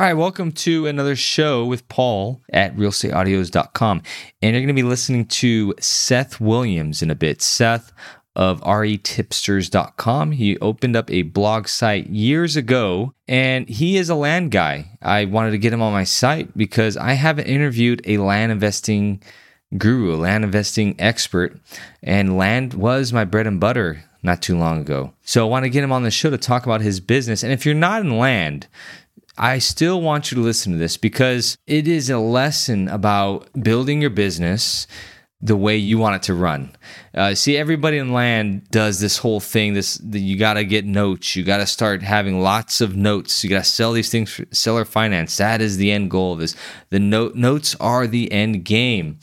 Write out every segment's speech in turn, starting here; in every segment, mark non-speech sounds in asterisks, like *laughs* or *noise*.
All right, welcome to another show with Paul at realestateaudios.com. And you're going to be listening to Seth Williams in a bit. Seth of retipsters.com. He opened up a blog site years ago and he is a land guy. I wanted to get him on my site because I haven't interviewed a land investing guru, a land investing expert, and land was my bread and butter not too long ago. So I want to get him on the show to talk about his business. And if you're not in land, I still want you to listen to this because it is a lesson about building your business the way you want it to run. Uh, see, everybody in land does this whole thing. This the, you got to get notes. You got to start having lots of notes. You got to sell these things for seller finance. That is the end goal of this. The note notes are the end game.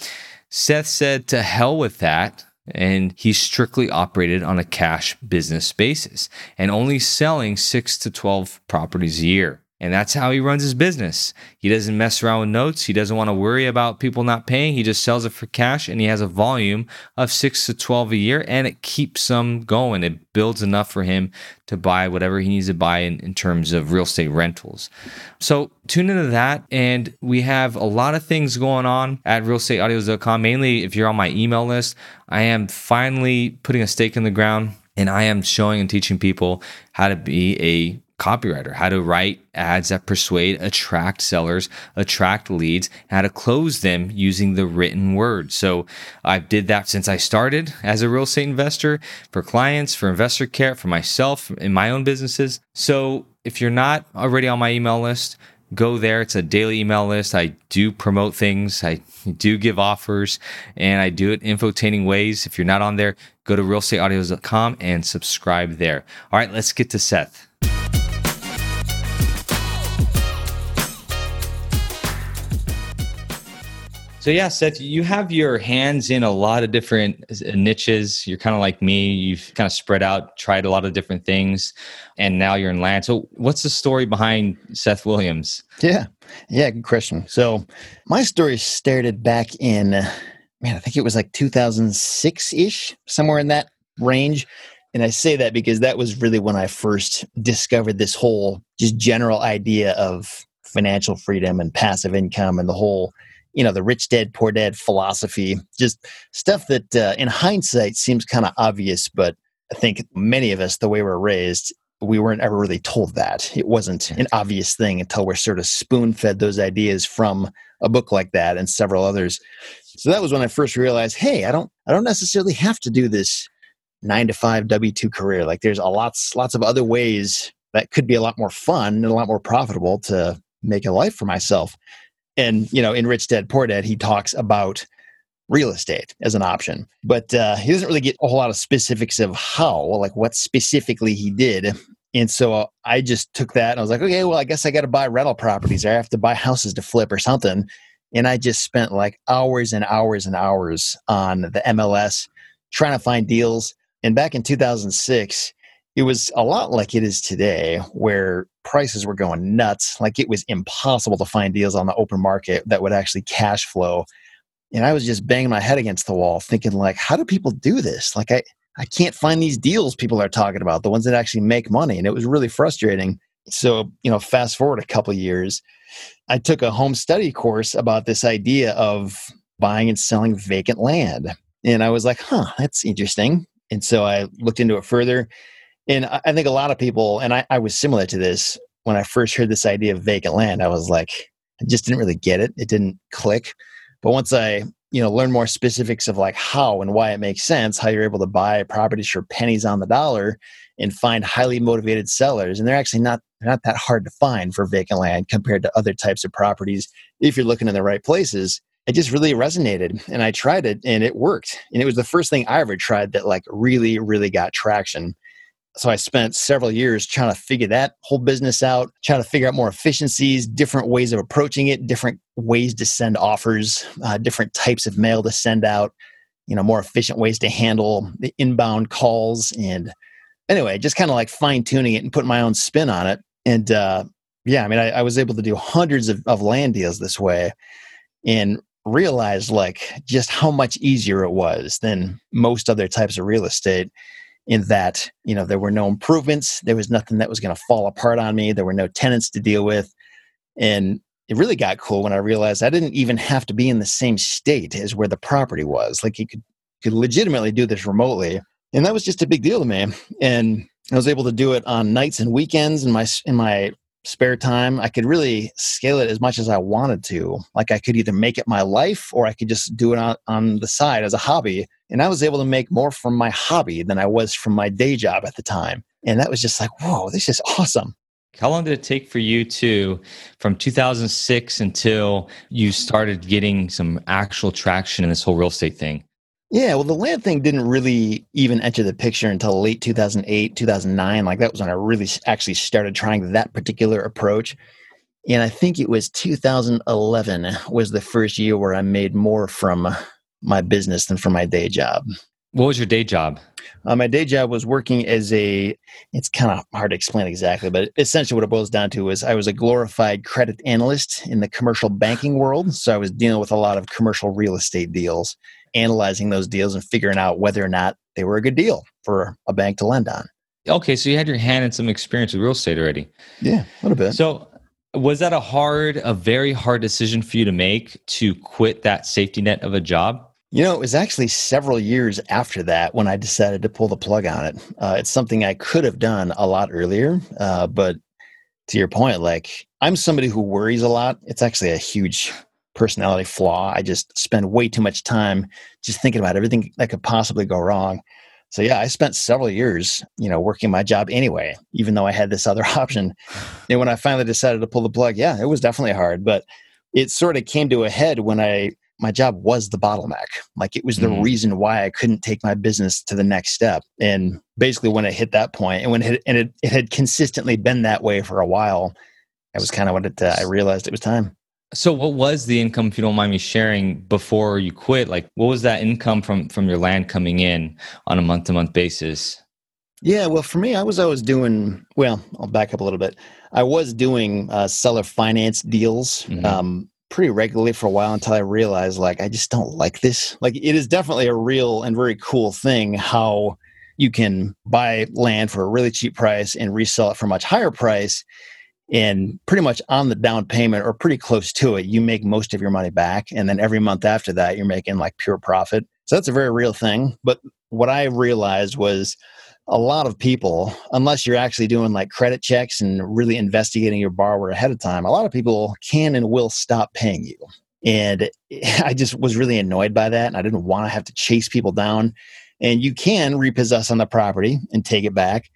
Seth said, "To hell with that." and he strictly operated on a cash business basis and only selling 6 to 12 properties a year. And that's how he runs his business. He doesn't mess around with notes. He doesn't want to worry about people not paying. He just sells it for cash and he has a volume of six to 12 a year and it keeps him going. It builds enough for him to buy whatever he needs to buy in, in terms of real estate rentals. So tune into that. And we have a lot of things going on at realestateaudios.com. Mainly, if you're on my email list, I am finally putting a stake in the ground and I am showing and teaching people how to be a copywriter, how to write ads that persuade, attract sellers, attract leads, how to close them using the written word. So I did that since I started as a real estate investor for clients, for Investor Carrot, for myself in my own businesses. So if you're not already on my email list, go there. It's a daily email list. I do promote things. I do give offers and I do it infotaining ways. If you're not on there, go to realestateaudios.com and subscribe there. All right, let's get to Seth. So yeah, Seth, you have your hands in a lot of different niches. You're kind of like me. You've kind of spread out, tried a lot of different things, and now you're in land. So what's the story behind Seth Williams? Yeah, yeah, good question. So my story started back in, man, I think it was like 2006 ish, somewhere in that range. And I say that because that was really when I first discovered this whole just general idea of financial freedom and passive income and the whole you know the rich dad poor dad philosophy just stuff that uh, in hindsight seems kind of obvious but i think many of us the way we're raised we weren't ever really told that. It wasn't an obvious thing until we're sort of spoon fed those ideas from a book like that and several others. So that was when i first realized hey i don't i don't necessarily have to do this 9 to 5 w2 career. Like there's a lots lots of other ways that could be a lot more fun and a lot more profitable to make a life for myself and you know in rich dad poor dad he talks about real estate as an option. But uh, he doesn't really get a whole lot of specifics of how like what specifically he did. And so i just took that and i was like okay well i guess i got to buy rental properties or i have to buy houses to flip or something. And i just spent like hours and hours and hours on the mls trying to find deals. And back in 2006 it was a lot like it is today, where prices were going nuts. Like it was impossible to find deals on the open market that would actually cash flow. And I was just banging my head against the wall, thinking, like, how do people do this? Like, I, I can't find these deals people are talking about, the ones that actually make money. And it was really frustrating. So, you know, fast forward a couple years, I took a home study course about this idea of buying and selling vacant land. And I was like, huh, that's interesting. And so I looked into it further and I think a lot of people, and I, I was similar to this when I first heard this idea of vacant land. I was like, I just didn't really get it. It didn't click. But once I, you know, learn more specifics of like how and why it makes sense, how you're able to buy properties for pennies on the dollar and find highly motivated sellers, and they're actually not they're not that hard to find for vacant land compared to other types of properties if you're looking in the right places. It just really resonated, and I tried it, and it worked. And it was the first thing I ever tried that like really, really got traction so I spent several years trying to figure that whole business out, trying to figure out more efficiencies, different ways of approaching it, different ways to send offers, uh, different types of mail to send out, you know, more efficient ways to handle the inbound calls. And anyway, just kind of like fine tuning it and putting my own spin on it. And uh, yeah, I mean, I, I was able to do hundreds of, of land deals this way and realized like just how much easier it was than most other types of real estate in that you know there were no improvements there was nothing that was going to fall apart on me there were no tenants to deal with And it really got cool when I realized I didn't even have to be in the same state as where the property was. Like you could could legitimately do this remotely, and that was just a big deal to me. And I was able to do it on nights and weekends in my in my spare time. I could really scale it as much as I wanted to. Like I could either make it my life or I could just do it on, on the side as a hobby. And I was able to make more from my hobby than I was from my day job at the time. And that was just like, whoa, this is awesome. How long did it take for you to, from 2006 until you started getting some actual traction in this whole real estate thing? Yeah, well, the land thing didn't really even enter the picture until late 2008, 2009. Like that was when I really actually started trying that particular approach. And I think it was 2011 was the first year where I made more from my business than for my day job. What was your day job? Uh, my day job was working as a, it's kind of hard to explain exactly, but essentially what it boils down to is I was a glorified credit analyst in the commercial banking world. So I was dealing with a lot of commercial real estate deals analyzing those deals and figuring out whether or not they were a good deal for a bank to lend on. Okay, so you had your hand in some experience with real estate already. Yeah, a little bit. So was that a hard, a very hard decision for you to make to quit that safety net of a job? You know, it was actually several years after that when I decided to pull the plug on it. Uh, it's something I could have done a lot earlier, uh, but to your point, like I'm somebody who worries a lot. It's actually a huge personality flaw. I just spend way too much time just thinking about everything that could possibly go wrong. So yeah, I spent several years, you know, working my job anyway, even though I had this other *laughs* option. And when I finally decided to pull the plug, yeah, it was definitely hard, but it sort of came to a head when I my job was the bottleneck. Like it was the mm-hmm. reason why I couldn't take my business to the next step. And basically when it hit that point and when it, and it, it had consistently been that way for a while, I was kind of what it, uh, I realized it was time. So what was the income, if you don't mind me sharing, before you quit? Like what was that income from from your land coming in on a month to month basis? Yeah, well, for me, I was always doing. Well, I'll back up a little bit. I was doing uh, seller finance deals mm-hmm. um, pretty regularly for a while until I realized, like, I just don't like this. Like, it is definitely a real and very cool thing how you can buy land for a really cheap price and resell it for a much higher price and pretty much on the down payment or pretty close to it, you make most of your money back. And then every month after that, you're making like pure profit. So that's a very real thing. But what I realized was a lot of people, unless you're actually doing like credit checks and really investigating your borrower ahead of time, a lot of people can and will stop paying you. And *laughs* I just was really annoyed by that. And I didn't want to have to chase people down. And you can repossess on the property and take it back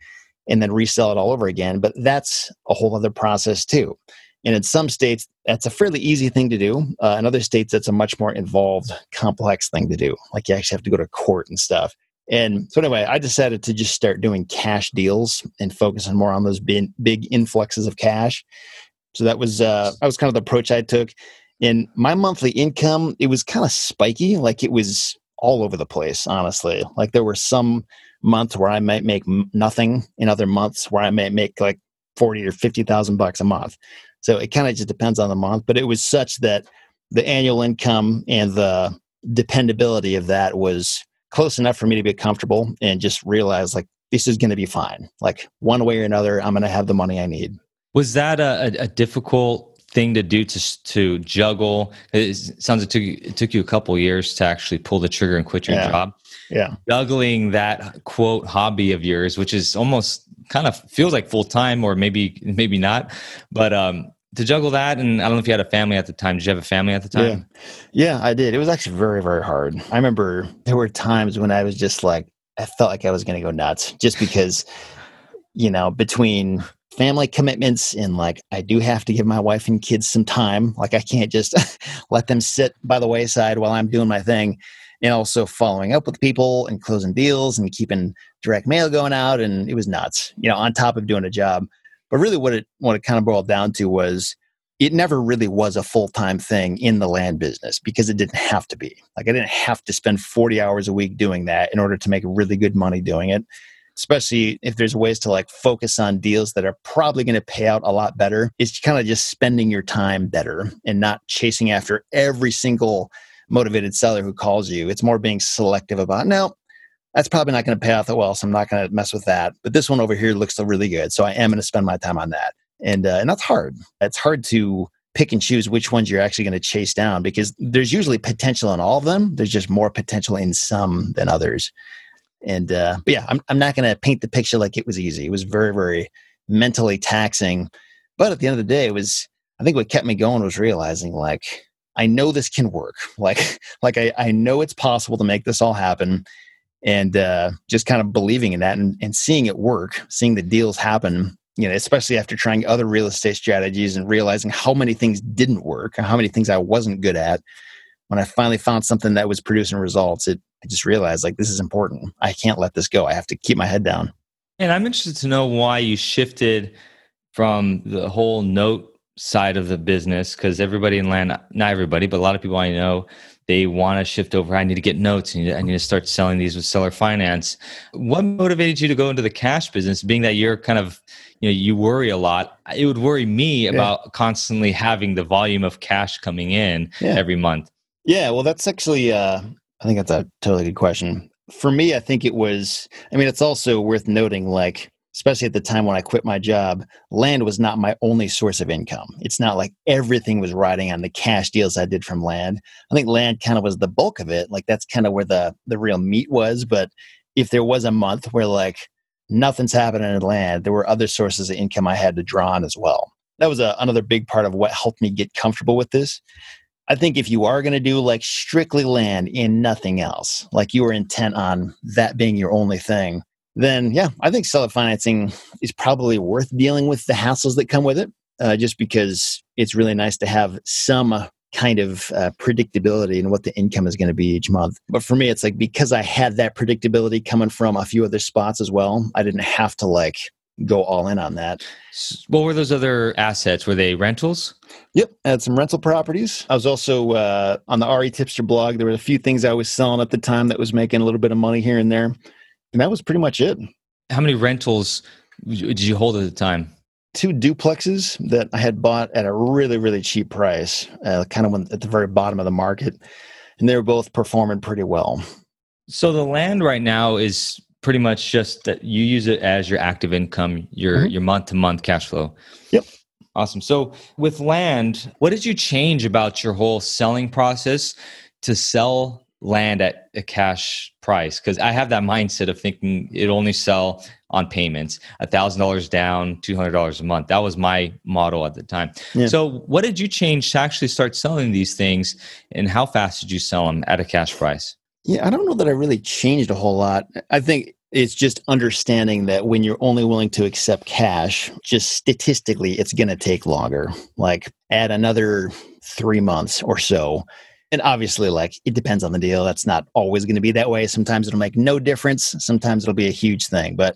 and then resell it all over again. But that's a whole other process too. And in some states, that's a fairly easy thing to do. Uh, in other states, that's a much more involved, complex thing to do. Like you actually have to go to court and stuff. And so anyway, I decided to just start doing cash deals and focusing more on those big, big influxes of cash. So that was uh, that was kind of the approach I took. And my monthly income, it was kind of spiky, like it was all over the place. Honestly, like there were some months where I might make nothing, in other months where I might make like forty or fifty thousand bucks a month. So it kind of just depends on the month. But it was such that the annual income and the dependability of that was close enough for me to be comfortable and just realize like this is going to be fine. Like one way or another, I'm going to have the money I need. Was that a, a difficult thing to do to to juggle? It sounds like it took you, it took you a couple years to actually pull the trigger and quit your yeah. job yeah juggling that quote hobby of yours which is almost kind of feels like full time or maybe maybe not but um to juggle that and i don't know if you had a family at the time. Did you have a family at the time? Yeah, yeah i did. It was actually very very hard. I remember there were times when i was just like i felt like i was going to go nuts just because you know between family commitments and like I do have to give my wife and kids some time. Like I can't just *laughs* let them sit by the wayside while I'm doing my thing. And also following up with people and closing deals and keeping direct mail going out and it was nuts you know on top of doing a job but really what it what it kind of boiled down to was it never really was a full-time thing in the land business because it didn't have to be like i didn't have to spend 40 hours a week doing that in order to make really good money doing it especially if there's ways to like focus on deals that are probably going to pay out a lot better it's kind of just spending your time better and not chasing after every single motivated seller who calls you. It's more being selective about, no, that's probably not going to pay off that well, so I'm not going to mess with that. But this one over here looks really good. So I am going to spend my time on that. and uh, and that's hard. It's hard to pick and choose which ones you're actually going to chase down because there's usually potential in all of them. There's just more potential in some than others. And uh, but yeah, I'm I'm not going to paint the picture like it was easy. It was very very mentally taxing, but at the end of the day, it was. I think what kept me going was realizing like I know this can work. *laughs* Like like I I know it's possible to make this all happen, and uh, just kind of believing in that and, and seeing it work, seeing the deals happen. You know, especially after trying other real estate strategies and realizing how many things didn't work, how many things I wasn't good at. When I finally found something that was producing results, it I just realized like this is important. I can't let this go. I have to keep my head down. And I'm interested to know why you shifted from the whole note side of the business because everybody in land, not everybody, but a lot of people I know, they want to shift over. I need to get notes. I need to, I need to start selling these with seller finance. What motivated you to go into the cash business? Being that you're kind of, you know, you worry a lot. It would worry me yeah. about constantly having the volume of cash coming in yeah. every month. Yeah, well, that's actually uh, I think that's a totally good question. For me, I think it was, I mean, it's also worth noting, like, especially at the time when I quit my job, land was not my only source of income. It's not like everything was riding on the cash deals I did from land. I think land kind of was the bulk of it. Like, that's kind of where the, the real meat was. But if there was a month where, like, nothing's happening in land, there were other sources of income I had to draw on as well. That was a, another big part of what helped me get comfortable with this I think if you are going to do like strictly land and nothing else, like you are intent on that being your only thing, then yeah, I think seller financing is probably worth dealing with the hassles that come with it, uh, just because it's really nice to have some kind of uh, predictability in what the income is going to be each month. But for me, it's like because I had that predictability coming from a few other spots as well, I didn't have to like go all in on that. What were those other assets? Were they rentals? Yep, I had some rental properties. I was also uh, on the RE Tipster blog. There were a few things I was selling at the time that was making a little bit of money here and there, and that was pretty much it. How many rentals did you hold at the time? Two duplexes that I had bought at a really really cheap price, uh, kind of at the very bottom of the market, and they were both performing pretty well. So the land right now is pretty much just that you use it as your active income, your mm-hmm. your month to month cash flow. Yep. Awesome. So with land, what did you change about your whole selling process to sell land at a cash price? Because I have that mindset of thinking it only sell on payments, a thousand dollars down, two hundred dollars a month. That was my model at the time. Yeah. So what did you change to actually start selling these things, and how fast did you sell them at a cash price? Yeah, I don't know that I really changed a whole lot. I think it's just understanding that when you're only willing to accept cash, just statistically, it's going to take longer. Like add another three months or so. And obviously, like it depends on the deal. That's not always going to be that way. Sometimes it'll make no difference. Sometimes it'll be a huge thing. But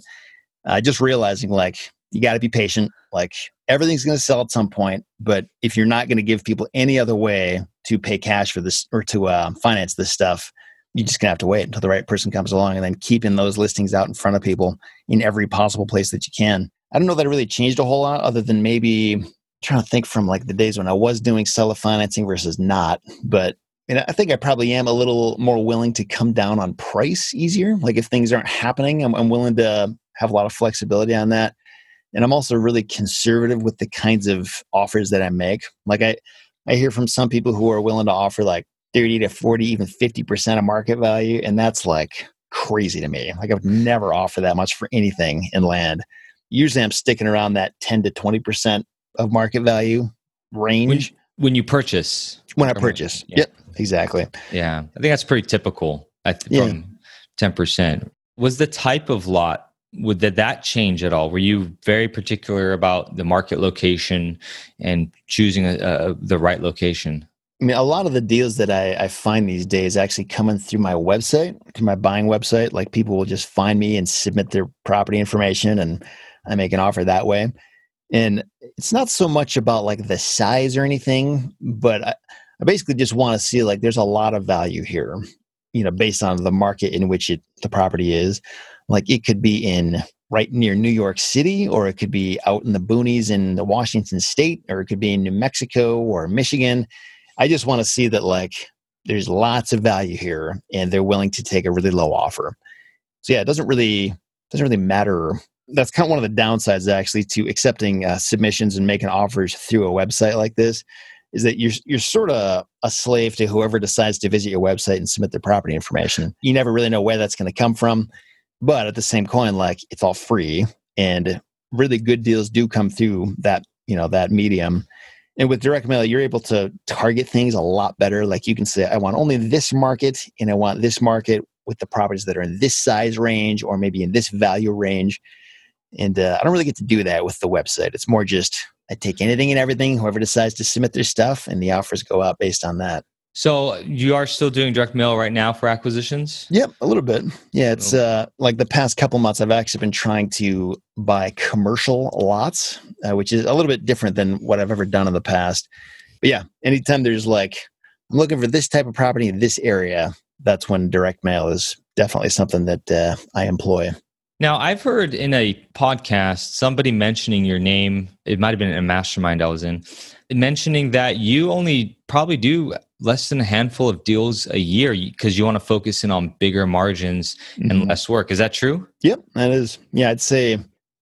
uh, just realizing like you got to be patient. Like everything's going to sell at some point. But if you're not going to give people any other way to pay cash for this or to uh, finance this stuff, you're just gonna have to wait until the right person comes along and then keeping those listings out in front of people in every possible place that you can. I don't know that it really changed a whole lot other than maybe trying to think from like the days when I was doing seller financing versus not. But and I think I probably am a little more willing to come down on price easier. Like if things aren't happening, I'm, I'm willing to have a lot of flexibility on that. And I'm also really conservative with the kinds of offers that I make. Like I, I hear from some people who are willing to offer like 30 to 40, even 50% of market value. And that's like crazy to me. Like I would never offer that much for anything in land. Usually I'm sticking around that 10 to 20% of market value range. When, when you purchase. When I purchase. Yeah. Yep, exactly. Yeah. I think that's pretty typical. I th- yeah. 10%. Was the type of lot would did that change at all? Were you very particular about the market location and choosing a, a, the right location? I mean, a lot of the deals that I, I, find these days actually coming through my website, through my buying website. Like people will just find me and submit their property information, and I make an offer that way. And it's not so much about like the size or anything, but I, I basically just want to see like there's a lot of value here, you know, based on the market in which it the property is. Like it could be in right near New York City, or it could be out in the boonies in the Washington State, or it could be in New Mexico or Michigan I just want to see that like there's lots of value here and they're willing to take a really low offer. So yeah, it doesn't really doesn't really matter that's kind of one of the downsides actually to accepting uh, submissions and making offers through a website like this is that you're you're sort of a slave to whoever decides to visit your website and submit their property information. You never really know where that's going to come from, but at the same coin, like it's all free, and really good deals do come through that you know that medium. And with direct mail, you're able to target things a lot better. Like you can say, I want only this market, and I want this market with the properties that are in this size range or maybe in this value range. And uh, I don't really get to do that with the website. It's more just I take anything and everything, whoever decides to submit their stuff, and the offers go out based on that. So you are still doing direct mail right now for acquisitions? Yep, a little bit. Yeah, it's uh, like the past couple months, I've actually been trying to buy commercial lots, uh, which is a little bit different than what I've ever done in the past. But yeah, anytime there's like, I'm looking for this type of property in this area, that's when direct mail is definitely something that uh, I employ. Now, I've heard in a podcast somebody mentioning your name. It might have been a mastermind I was in, mentioning that you only probably do less than a handful of deals a year because you want to focus in on bigger margins mm-hmm. and less work. Is that true? Yep, that is. Yeah, I'd say,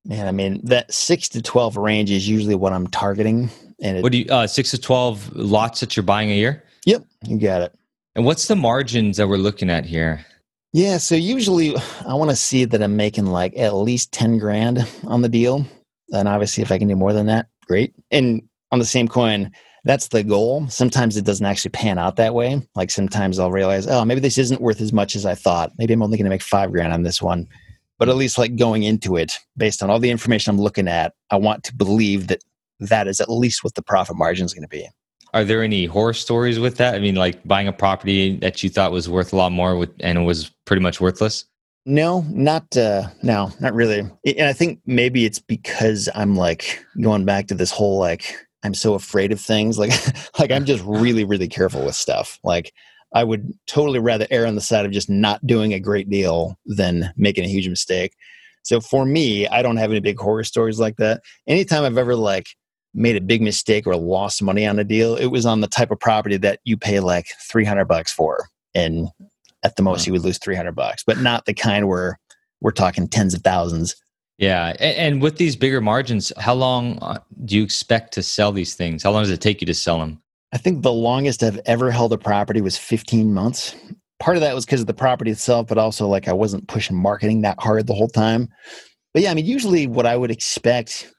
man, I mean, that six to 12 range is usually what I'm targeting. And it, what do you, uh, six to 12 lots that you're buying a year? Yep, you got it. And what's the margins that we're looking at here? Yeah, so usually *sighs* I want to see that I'm making like at least 10 grand on the deal. And obviously, if I can do more than that, great. And on the same coin, that's the goal. Sometimes it doesn't actually pan out that way. Like sometimes I'll realize, oh, maybe this isn't worth as much as I thought. Maybe I'm only going to make five grand on this one. But at least like going into it, based on all the information I'm looking at, I want to believe that that is at least what the profit margin is going to be. Are there any horror stories with that? I mean, like buying a property that you thought was worth a lot more with, and was pretty much worthless? No, not uh no, not really. And I think maybe it's because I'm like going back to this whole like I'm so afraid of things. *laughs* Like like I'm just really, really careful with stuff. Like I would totally rather err on the side of just not doing a great deal than making a huge mistake. So for me, I don't have any big horror stories like that. Anytime I've ever like made a big mistake or lost money on a deal, it was on the type of property that you pay like 300 bucks for. And at the most, you would lose 300 bucks, but not the kind where we're talking tens of thousands. Yeah. And, with these bigger margins, how long uh, do you expect to sell these things? How long does it take you to sell them? I think the longest I've ever held a property was 15 months. Part of that was because of the property itself, but also like I wasn't pushing marketing that hard the whole time. But yeah, I mean, usually what I would expect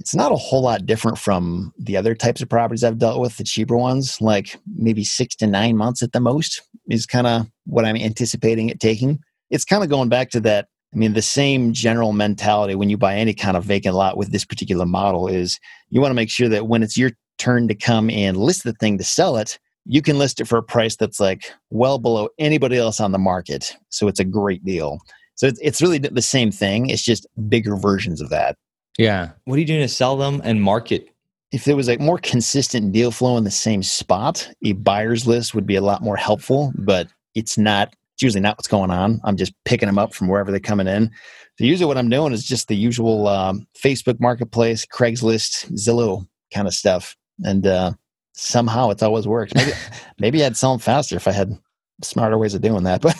it's not a whole lot different from the other types of properties I've dealt with, the cheaper ones, like maybe six to nine months at the most is kind of what I'm anticipating it taking. It's kind of going back to that. I mean, the same general mentality when you buy any kind of vacant lot with this particular model is you want to make sure that when it's your turn to come and list the thing to sell it, you can list it for a price that's like well below anybody else on the market. So it's a great deal. So it's, really the same thing. It's just bigger versions of that. Yeah. What are you doing to sell them and market? If there was a more consistent deal flow in the same spot, a buyer's list would be a lot more helpful, but it's not. It's usually not what's going on. I'm just picking them up from wherever they're coming in. So usually what I'm doing is just the usual um, Facebook Marketplace, Craigslist, Zillow kind of stuff, and uh, somehow it's always worked. Maybe *laughs* maybe I'd sell them faster if I had smarter ways of doing that, *laughs* but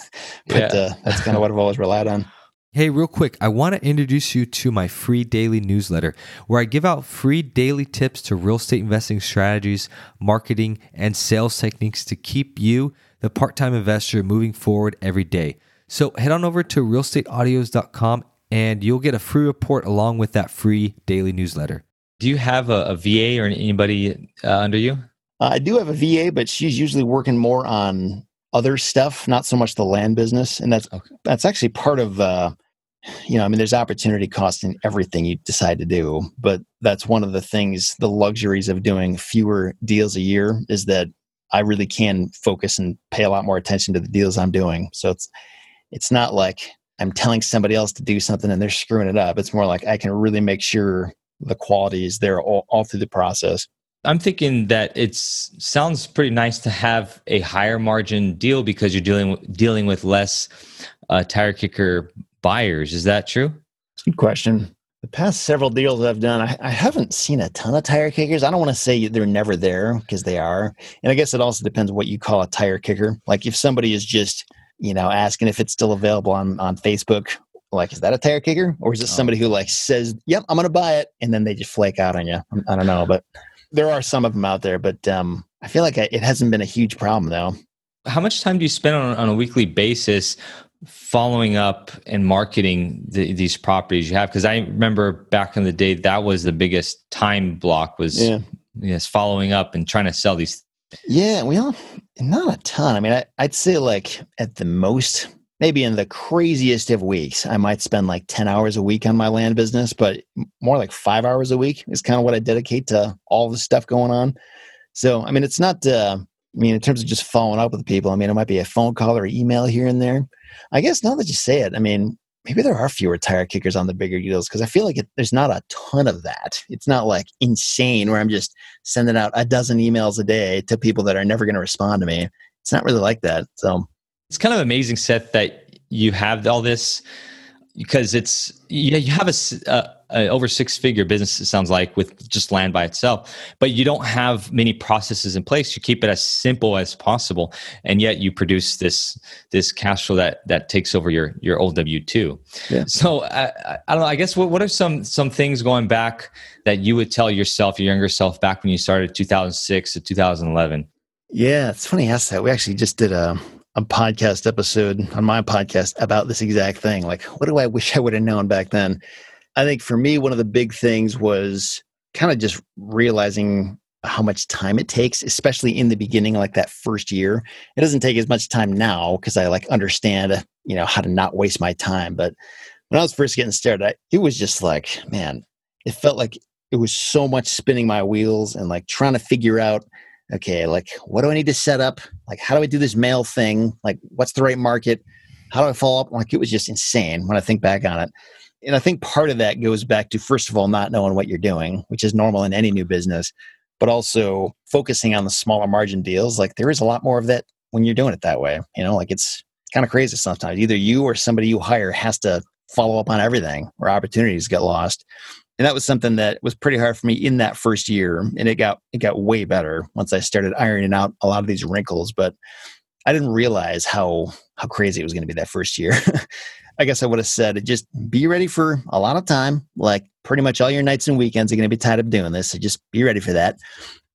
but yeah. uh, that's kind of what I've always relied on. Hey, real quick, I want to introduce you to my free daily newsletter where I give out free daily tips to real estate investing strategies, marketing, and sales techniques to keep you, the part time investor, moving forward every day. So head on over to realestateaudios.com and you'll get a free report along with that free daily newsletter. Do you have a, a VA or anybody uh, under you? Uh, I do have a VA, but she's usually working more on other stuff, not so much the land business. And that's okay. that's actually part of uh, you know, I mean, there's opportunity cost in everything you decide to do, but that's one of the things, the luxuries of doing fewer deals a year is that I really can focus and pay a lot more attention to the deals I'm doing. So it's it's not like I'm telling somebody else to do something and they're screwing it up. It's more like I can really make sure the quality is there all, all through the process. I'm thinking that it sounds pretty nice to have a higher margin deal because you're dealing with, dealing with less uh, tire kicker buyers. Is that true? Good question. The past several deals I've done, I, I haven't seen a ton of tire kickers. I don't want to say they're never there because they are. And I guess it also depends what you call a tire kicker. Like if somebody is just, you know, asking if it's still available on, on Facebook, like, is that a tire kicker? Or is it Oh. somebody who like says, yep, I'm going to buy it. And then they just flake out on you. I don't know. But there are some of them out there. But um, I feel like I, it hasn't been a huge problem though. How much time do you spend on, on a weekly basis following up and marketing the, these properties you have? Because I remember back in the day, that was the biggest time block was Yeah. yes, following up and trying to sell these. Yeah, well, not a ton. I mean, I, I'd say like at the most, maybe in the craziest of weeks, I might spend like 10 hours a week on my land business, but more like five hours a week is kind of what I dedicate to all the stuff going on. So, I mean, it's not, uh, I mean, in terms of just following up with people, I mean, it might be a phone call or email here and there. I guess now that you say it, I mean, maybe there are fewer tire kickers on the bigger deals because I feel like it, there's not a ton of that. It's not like insane where I'm just sending out a dozen emails a day to people that are never going to respond to me. It's not really like that. So, It's kind of amazing, Seth, that you have all this because it's yeah you have a over six figure business it sounds like with just land by itself but you don't have many processes in place you keep it as simple as possible and yet you produce this this cash flow that that takes over your your old w2 Yeah. so I, I I don't know i guess what, what are some some things going back that you would tell yourself your younger self back when you started 2006 to 2011 yeah, it's funny you asked that. We actually just did a, a podcast episode on my podcast about this exact thing. Like, what do I wish I would have known back then? I think for me, one of the big things was kind of just realizing how much time it takes, especially in the beginning, like that first year. It doesn't take as much time now because I like understand, you know, how to not waste my time. But when I was first getting started, I, it was just like, man, it felt like it was so much spinning my wheels and like trying to figure out, okay, like what do I need to set up? Like, how do I do this mail thing? Like, what's the right market? How do I follow up? Like, it was just insane when I think back on it. And I think part of that goes back to, first of all, not knowing what you're doing, which is normal in any new business, but also focusing on the smaller margin deals. Like, there is a lot more of that when you're doing it that way. You know, like it's kind of crazy sometimes. Either you or somebody you hire has to follow up on everything or opportunities get lost. And that was something that was pretty hard for me in that first year. And it got it got way better once I started ironing out a lot of these wrinkles. But I didn't realize how how crazy it was going to be that first year. *laughs* I guess I would have said just be ready for a lot of time. Like pretty much all your nights and weekends are going to be tied up doing this. So just be ready for that.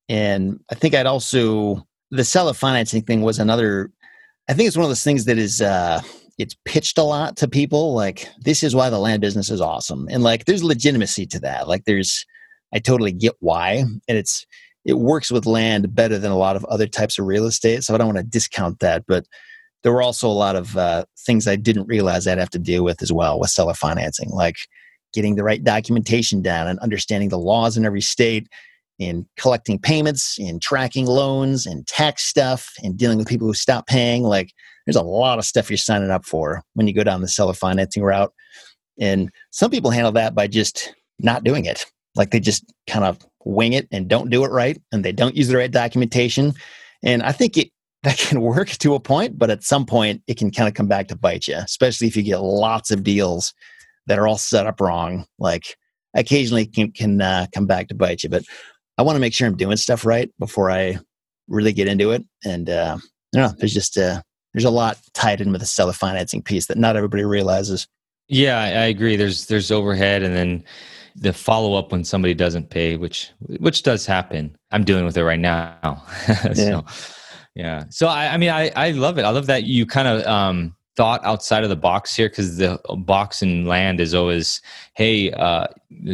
And I think I'd also the seller financing thing was another. I think it's one of those things that is uh, it's pitched a lot to people. Like this is why the land business is awesome, and like there's legitimacy to that. Like there's, I totally get why, and it's it works with land better than a lot of other types of real estate. So I don't want to discount that, but there were also a lot of uh, things I didn't realize I'd have to deal with as well with seller financing, like getting the right documentation down and understanding the laws in every state, in collecting payments, in tracking loans, and tax stuff, and dealing with people who stop paying. Like, there's a lot of stuff you're signing up for when you go down the seller financing route. And some people handle that by just not doing it. Like they just kind of wing it and don't do it right, and they don't use the right documentation. And I think it *laughs* that can work to a point, but at some point it can kind of come back to bite you, especially if you get lots of deals that are all set up wrong. Like occasionally can can uh, come back to bite you. But I want to make sure I'm doing stuff right before I really get into it. And uh, don't know, there's just uh, there's a lot tied in with the seller financing piece that not everybody realizes. Yeah, I agree. There's there's overhead, and then the follow up when somebody doesn't pay, which which does happen. I'm dealing with it right now. *laughs* so, yeah. So I, I mean, I I love it. I love that you kind of um, thought outside of the box here because the box in land is always, hey, uh,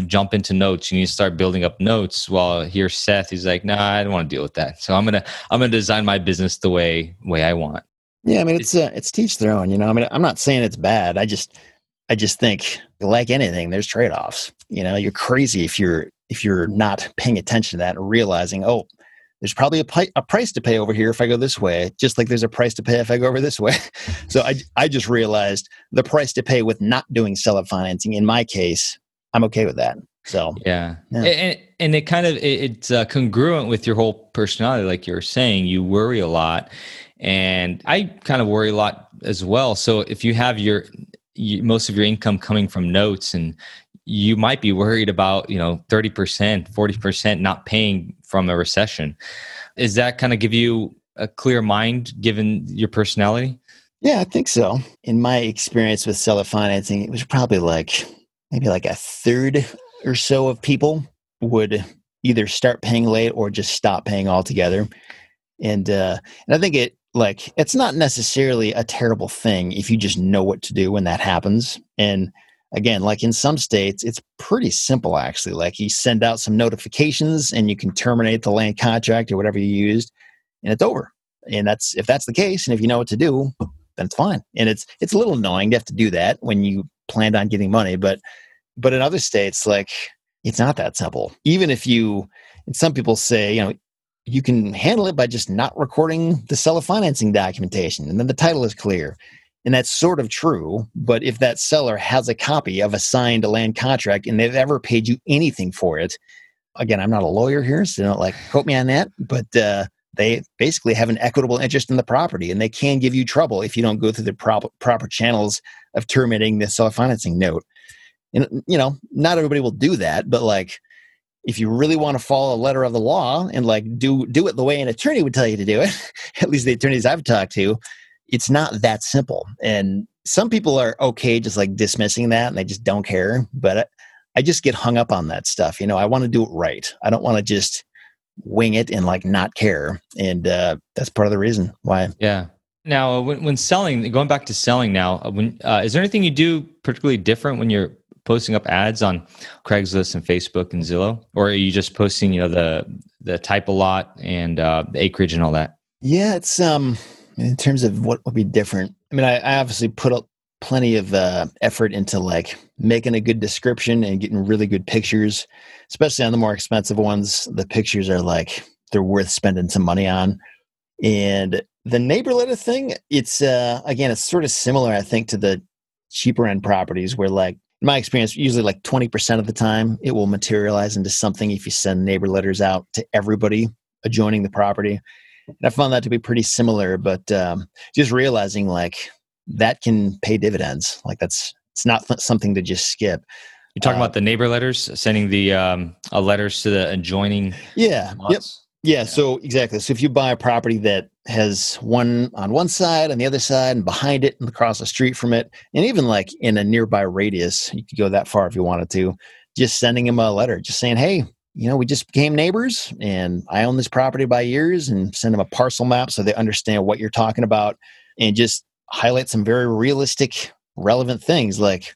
jump into notes. You need to start building up notes. While here, Seth, he's like, nah, I don't want to deal with that. So I'm gonna I'm gonna design my business the way way I want. Yeah, I mean it's uh, it's teach their own. You know, I mean I'm not saying it's bad. I just I just think like anything, there's trade offs. You know, you're crazy if you're if you're not paying attention to that and realizing, oh, there's probably a, pi- a price to pay over here if I go this way, just like there's a price to pay if I go over this way. *laughs* so I I just realized the price to pay with not doing seller financing. In my case, I'm okay with that. So Yeah, Yeah. And, and it kind of it, it's uh, congruent with your whole personality, like you're saying. You worry a lot, and I kind of worry a lot as well. So if you have your you, most of your income coming from notes, and you might be worried about you know thirty percent, forty percent not paying from a recession. Is that kind of give you a clear mind given your personality? Yeah, I think so. In my experience with seller financing, it was probably like maybe like a third or so of people would either start paying late or just stop paying altogether. And uh, and I think it like it's not necessarily a terrible thing if you just know what to do when that happens. And again, like in some states, it's pretty simple actually. Like you send out some notifications and you can terminate the land contract or whatever you used, and it's over. And that's if that's the case, and if you know what to do, then it's fine. And it's it's a little annoying to have to do that when you planned on getting money, but but in other states, like it's not that simple. Even if you, and some people say, you know, you can handle it by just not recording the seller financing documentation, and then the title is clear. And that's sort of true. But if that seller has a copy of a signed land contract and they've ever paid you anything for it, again, I'm not a lawyer here, so don't like quote me on that. But uh, they basically have an equitable interest in the property and they can give you trouble if you don't go through the proper, proper channels of terminating the seller financing note. And, you know, not everybody will do that, but like, if you really want to follow a letter of the law and like do do it the way an attorney would tell you to do it, *laughs* at least the attorneys I've talked to, it's not that simple. And some people are okay just like dismissing that and they just don't care. But I, I just get hung up on that stuff. You know, I want to do it right. I don't want to just wing it and like not care. And uh, that's part of the reason why. Yeah. Now, when, when selling, going back to selling now, uh, when uh, is there anything you do particularly different when you're posting up ads on Craigslist and Facebook and Zillow, or are you just posting, you know, the the type a lot and uh, the acreage and all that? Yeah, it's um in terms of what would be different. I mean, I, I obviously put up plenty of uh, effort into like making a good description and getting really good pictures, especially on the more expensive ones. The pictures are like they're worth spending some money on. And the neighbor letter thing, it's uh, again, it's sort of similar, I think, to the cheaper end properties where like my experience, usually like 20% of the time it will materialize into something if you send neighbor letters out to everybody adjoining the property. And I found that to be pretty similar, but um, just realizing like that can pay dividends. Like that's it's not th- something to just skip. You're talking uh, about the neighbor letters, sending the um, uh, letters to the adjoining. Yeah. Yep. Yeah. So exactly. So if you buy a property that has one on one side and the other side and behind it and across the street from it, and even like in a nearby radius, you could go that far if you wanted to. Just sending them a letter, just saying, "Hey, you know, we just became neighbors and I own this property by years and send them a parcel map so they understand what you're talking about and just highlight some very realistic, relevant things like,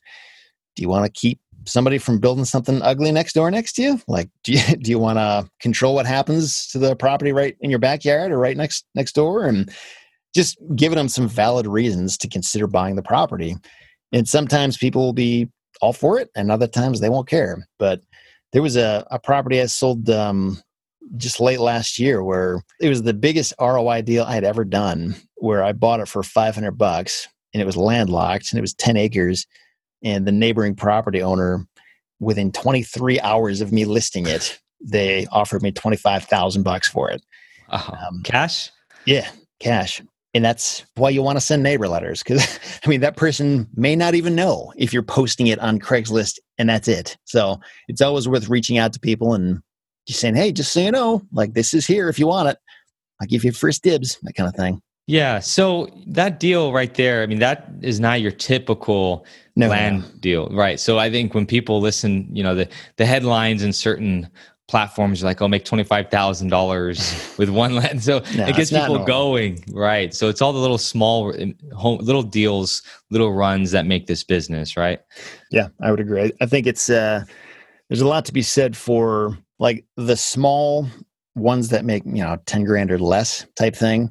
do you want to keep somebody from building something ugly next door next to you? Like, do you, *laughs* do you want to control what happens to the property right in your backyard or right next, next door? And just giving them some valid reasons to consider buying the property. And sometimes people will be all for it and other times they won't care. But there was a, a property I sold um, just late last year where it was the biggest ROI deal I had ever done where I bought it for 500 bucks and it was landlocked and it was 10 acres and the neighboring property owner within 23 hours of me listing it they offered me 25,000 bucks for it. um, cash? Yeah, cash. And that's why you want to send neighbor letters because *laughs* I mean that person may not even know if you're posting it on Craigslist and that's it. So it's always worth reaching out to people and just saying, "Hey, just so you know, like this is here if you want it. I'll give you first dibs." That kind of thing. Yeah. So that deal right there, I mean, that is not your typical no, land no. deal, right? So I think when people listen, you know, the the headlines in certain platforms are like, "Oh, make twenty five thousand dollars *laughs* with one land," so no, it gets people going, right? So it's all the little small, little deals, little runs that make this business, right? Yeah, I would agree. I think it's uh, there's a lot to be said for like the small ones that make you know 10 grand or less type thing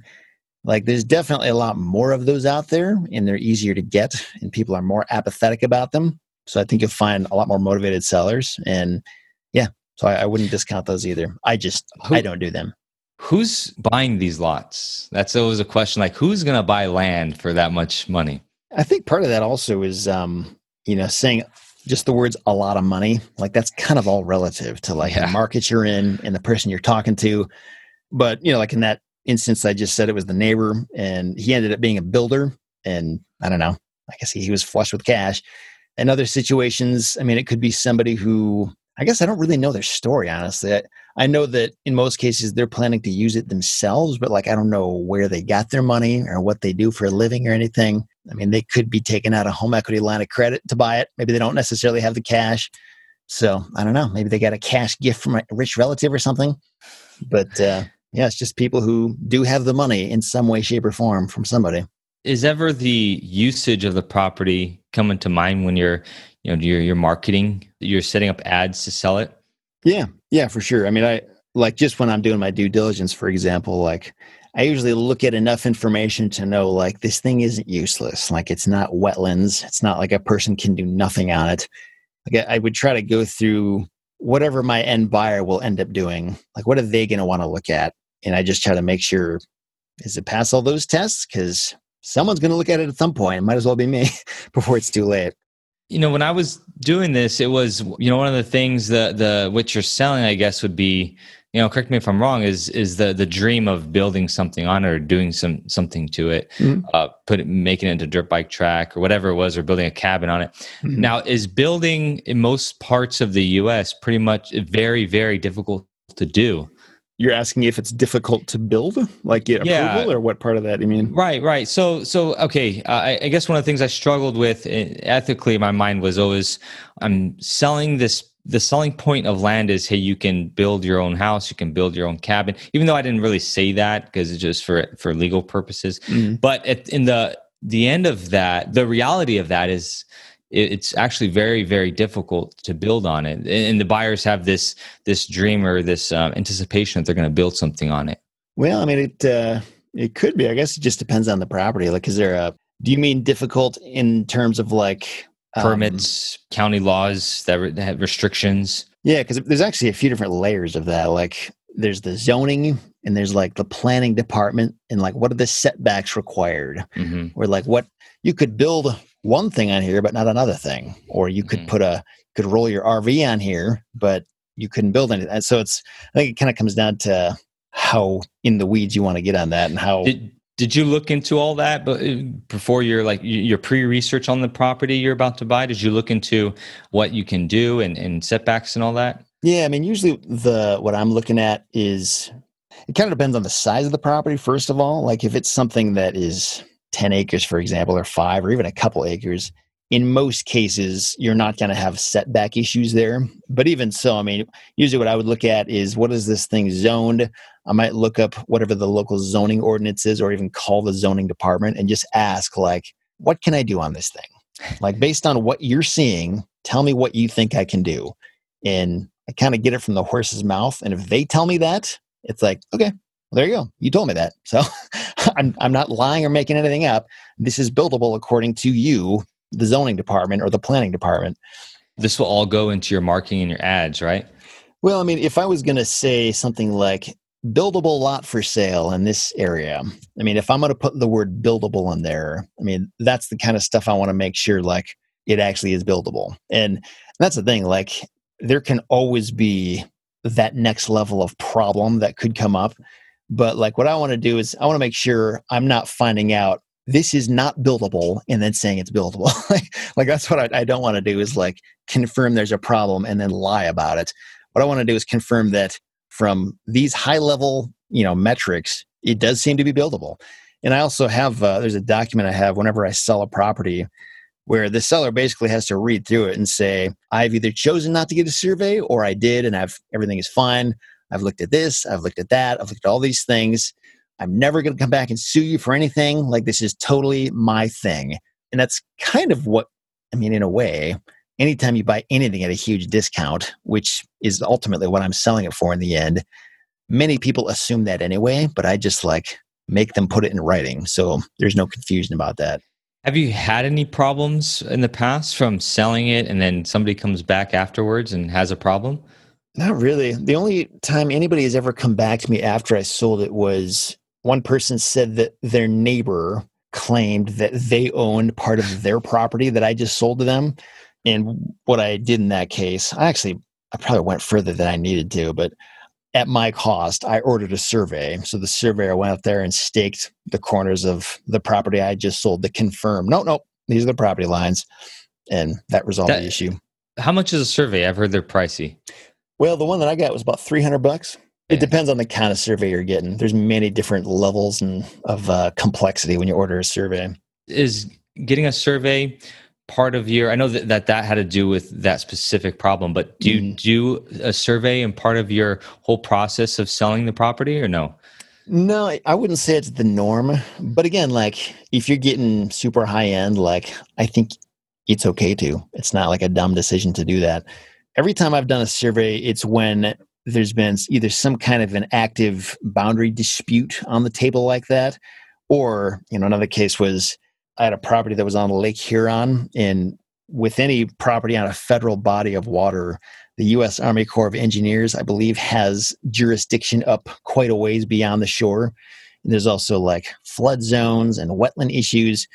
like there's definitely a lot more of those out there and they're easier to get and people are more apathetic about them. So i think you'll find a lot more motivated sellers and yeah so i, I wouldn't discount those either. I just Who, i don't do them. Who's buying these lots? That's always a question like who's going to buy land for that much money? I think part of that also is um you know saying just the words a lot of money like that's kind of all relative to like yeah. the market you're in and the person you're talking to. But you know like in that instance i just said it was the neighbor and he ended up being a builder and i don't know i guess he, was flush with cash in other situations i mean it could be somebody who I guess I don't really know their story, honestly. I, I know that in most cases they're planning to use it themselves, but like I don't know where they got their money or what they do for a living or anything. I mean, they could be taking out a home equity line of credit to buy it. Maybe they don't necessarily have the cash. So I don't know. Maybe they got a cash gift from a rich relative or something. But uh, yeah, it's just people who do have the money in some way, shape, or form from somebody. Is ever the usage of the property coming to mind when you're, you know, you're, you're marketing, you're setting up ads to sell it? Yeah, yeah, for sure. I mean, I like just when I'm doing my due diligence, for example, like I usually look at enough information to know like this thing isn't useless. Like it's not wetlands. It's not like a person can do nothing on it. Like I would try to go through whatever my end buyer will end up doing. Like what are they going to want to look at? And I just try to make sure is it pass all those tests because someone's going to look at it at some point. It might as well be me *laughs* before it's too late you know when i was doing this it was you know one of the things that the what you're selling i guess would be you know correct me if i'm wrong is is the the dream of building something on it or doing some something to it mm-hmm. uh put it making it into dirt bike track or whatever it was or building a cabin on it mm-hmm. now is building in most parts of the us pretty much very very difficult to do you're asking if it's difficult to build like get yeah. approval or what part of that you mean right right so so okay uh, I, I, guess one of the things i struggled with eh, ethically in my mind was always i'm selling this the selling point of land is hey you can build your own house you can build your own cabin even though i didn't really say that because it's just for for legal purposes mm-hmm. but at, in the the end of that the reality of that is it's actually very very difficult to build on it. And the buyers have this this dream or this um, anticipation that they're going to build something on it. Well i mean it uh, it could be. I guess it just depends on the property. Like is there a do you mean difficult in terms of like um, permits county laws that, re- that have restrictions? Yeah because there's actually a few different layers of that. Like there's the zoning and there's like the planning department and like what are the setbacks required? Mm-hmm. or like what you could build one thing on here but not another thing. Or you could mm-hmm. put a could roll your rv on here but you couldn't build anything. And so it's i think it kind of comes down to how in the weeds you want to get on that and how did, did you look into all that but uh, before your like your pre-research on the property you're about to buy? Did you look into what you can do and, and setbacks and all that? Yeah i mean usually the what i'm looking at is it kind of depends on the size of the property first of all. Like if it's something that is 10 acres, for example, or five, or even a couple acres, in most cases, you're not going to have setback issues there. But even so, I mean, usually what I would look at is what is this thing zoned? I might look up whatever the local zoning ordinance is, or even call the zoning department and just ask, like, what can I do on this thing? Like, based on what you're seeing, tell me what you think I can do. And I kind of get it from the horse's mouth. And if they tell me that, it's like, okay, there you go. You told me that. So *laughs* I'm, I'm not lying or making anything up. This is buildable according to you, the zoning department or the planning department. This will all go into your marketing and your ads, right? Well, I mean, if I was going to say something like buildable lot for sale in this area, I mean, if I'm going to put the word buildable in there, I mean, that's the kind of stuff I want to make sure like it actually is buildable. And that's the thing, like, there can always be that next level of problem that could come up but like what I want to do is I want to make sure I'm not finding out this is not buildable and then saying it's buildable. *laughs* like that's what I, I don't want to do is like confirm there's a problem and then lie about it. What I want to do is confirm that from these high level, you know, metrics, it does seem to be buildable. And I also have uh, there's a document I have whenever I sell a property where the seller basically has to read through it and say, I've either chosen not to get a survey or I did and I've everything is fine. I've looked at this, I've looked at that, I've looked at all these things. I'm never going to come back and sue you for anything. Like, this is totally my thing. And that's kind of what, I mean, in a way, anytime you buy anything at a huge discount, which is ultimately what I'm selling it for in the end, many people assume that anyway, but I just like make them put it in writing. So there's no confusion about that. Have you had any problems in the past from selling it and then somebody comes back afterwards and has a problem? Not really. The only time anybody has ever come back to me after I sold it was one person said that their neighbor claimed that they owned part of their property that I just sold to them. And what I did in that case, I actually I probably went further than I needed to, but at my cost, I ordered a survey. So the surveyor went out there and staked the corners of the property I just sold to confirm, no, no, these are the property lines. And that resolved that, the issue How much is a survey? I've heard they're pricey. Well, the one that I got was about 300 bucks. It depends on the kind of survey you're getting. There's many different levels and of uh, complexity when you order a survey. Is getting a survey part of your? I know that that, that had to do with that specific problem, but do you Mhm. do a survey and part of your whole process of selling the property, or no? No, I wouldn't say it's the norm. But again, like if you're getting super high end, like I think it's okay to. It's not like a dumb decision to do that. Every time I've done a survey, it's when there's been either some kind of an active boundary dispute on the table like that, or, you know, another case was I had a property that was on Lake Huron, and with any property on a federal body of water, the U.S. Army Corps of Engineers, I believe, has jurisdiction up quite a ways beyond the shore. And there's also like flood zones and wetland issues.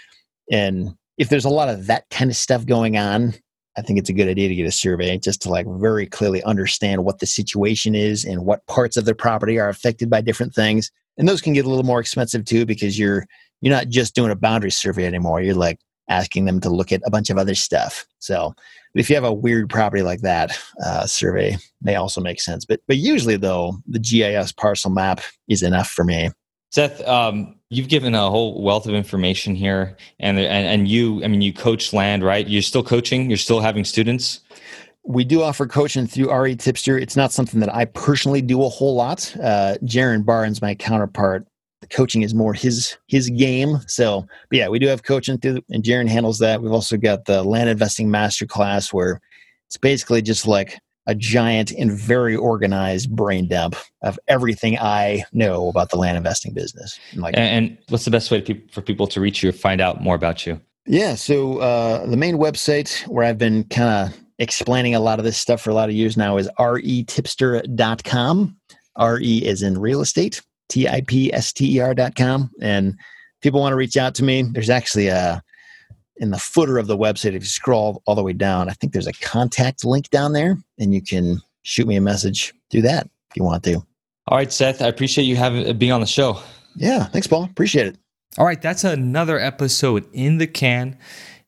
And if there's a lot of that kind of stuff going on, I think it's a good idea to get a survey just to like very clearly understand what the situation is and what parts of the property are affected by different things. And those can get a little more expensive too because you're you're not just doing a boundary survey anymore. You're like asking them to look at a bunch of other stuff. So if you have a weird property like that, uh, survey may also make sense. But but usually though, the GIS parcel map is enough for me. Seth, um, you've given a whole wealth of information here, and, and and you, I mean, you coach land, right? You're still coaching. You're still having students. We do offer coaching through RE Tipster. It's not something that I personally do a whole lot. Uh, Jaren Barnes, my counterpart, the coaching is more his his game. So, yeah, we do have coaching through, and Jaren handles that. We've also got the land investing master class where it's basically just like a giant and very organized brain dump of everything I know about the land investing business. And like, And, what's the best way to peop for people to reach you or find out more about you? Yeah, so uh, the main website where I've been kind of explaining a lot of this stuff for a lot of years now is retipster.com. RE is in real estate, T I P S T E R.com. And people want to reach out to me. There's actually a, in the footer of the website, if you scroll all the way down, I think there's a contact link down there, and you can shoot me a message through that if you want to. All right, Seth, I appreciate you having uh, being on the show. Yeah, thanks, Paul. Appreciate it. All right, that's another episode in the can.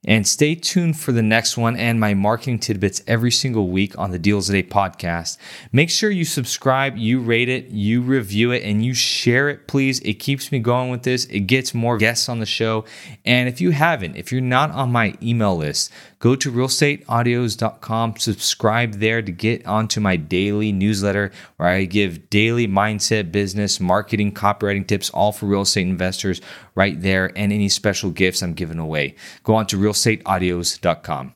And stay tuned for the next one and my marketing tidbits every single week on the Deals Today podcast. Make sure you subscribe, you rate it, you review it, and you share it, please. It keeps me going with this. It gets more guests on the show. And if you haven't, if you're not on my email list, go to realestateaudios.com, subscribe there to get onto my daily newsletter where I give daily mindset, business, marketing, copywriting tips, all for real estate investors right there, and any special gifts I'm giving away. Go on to realestateaudios.com.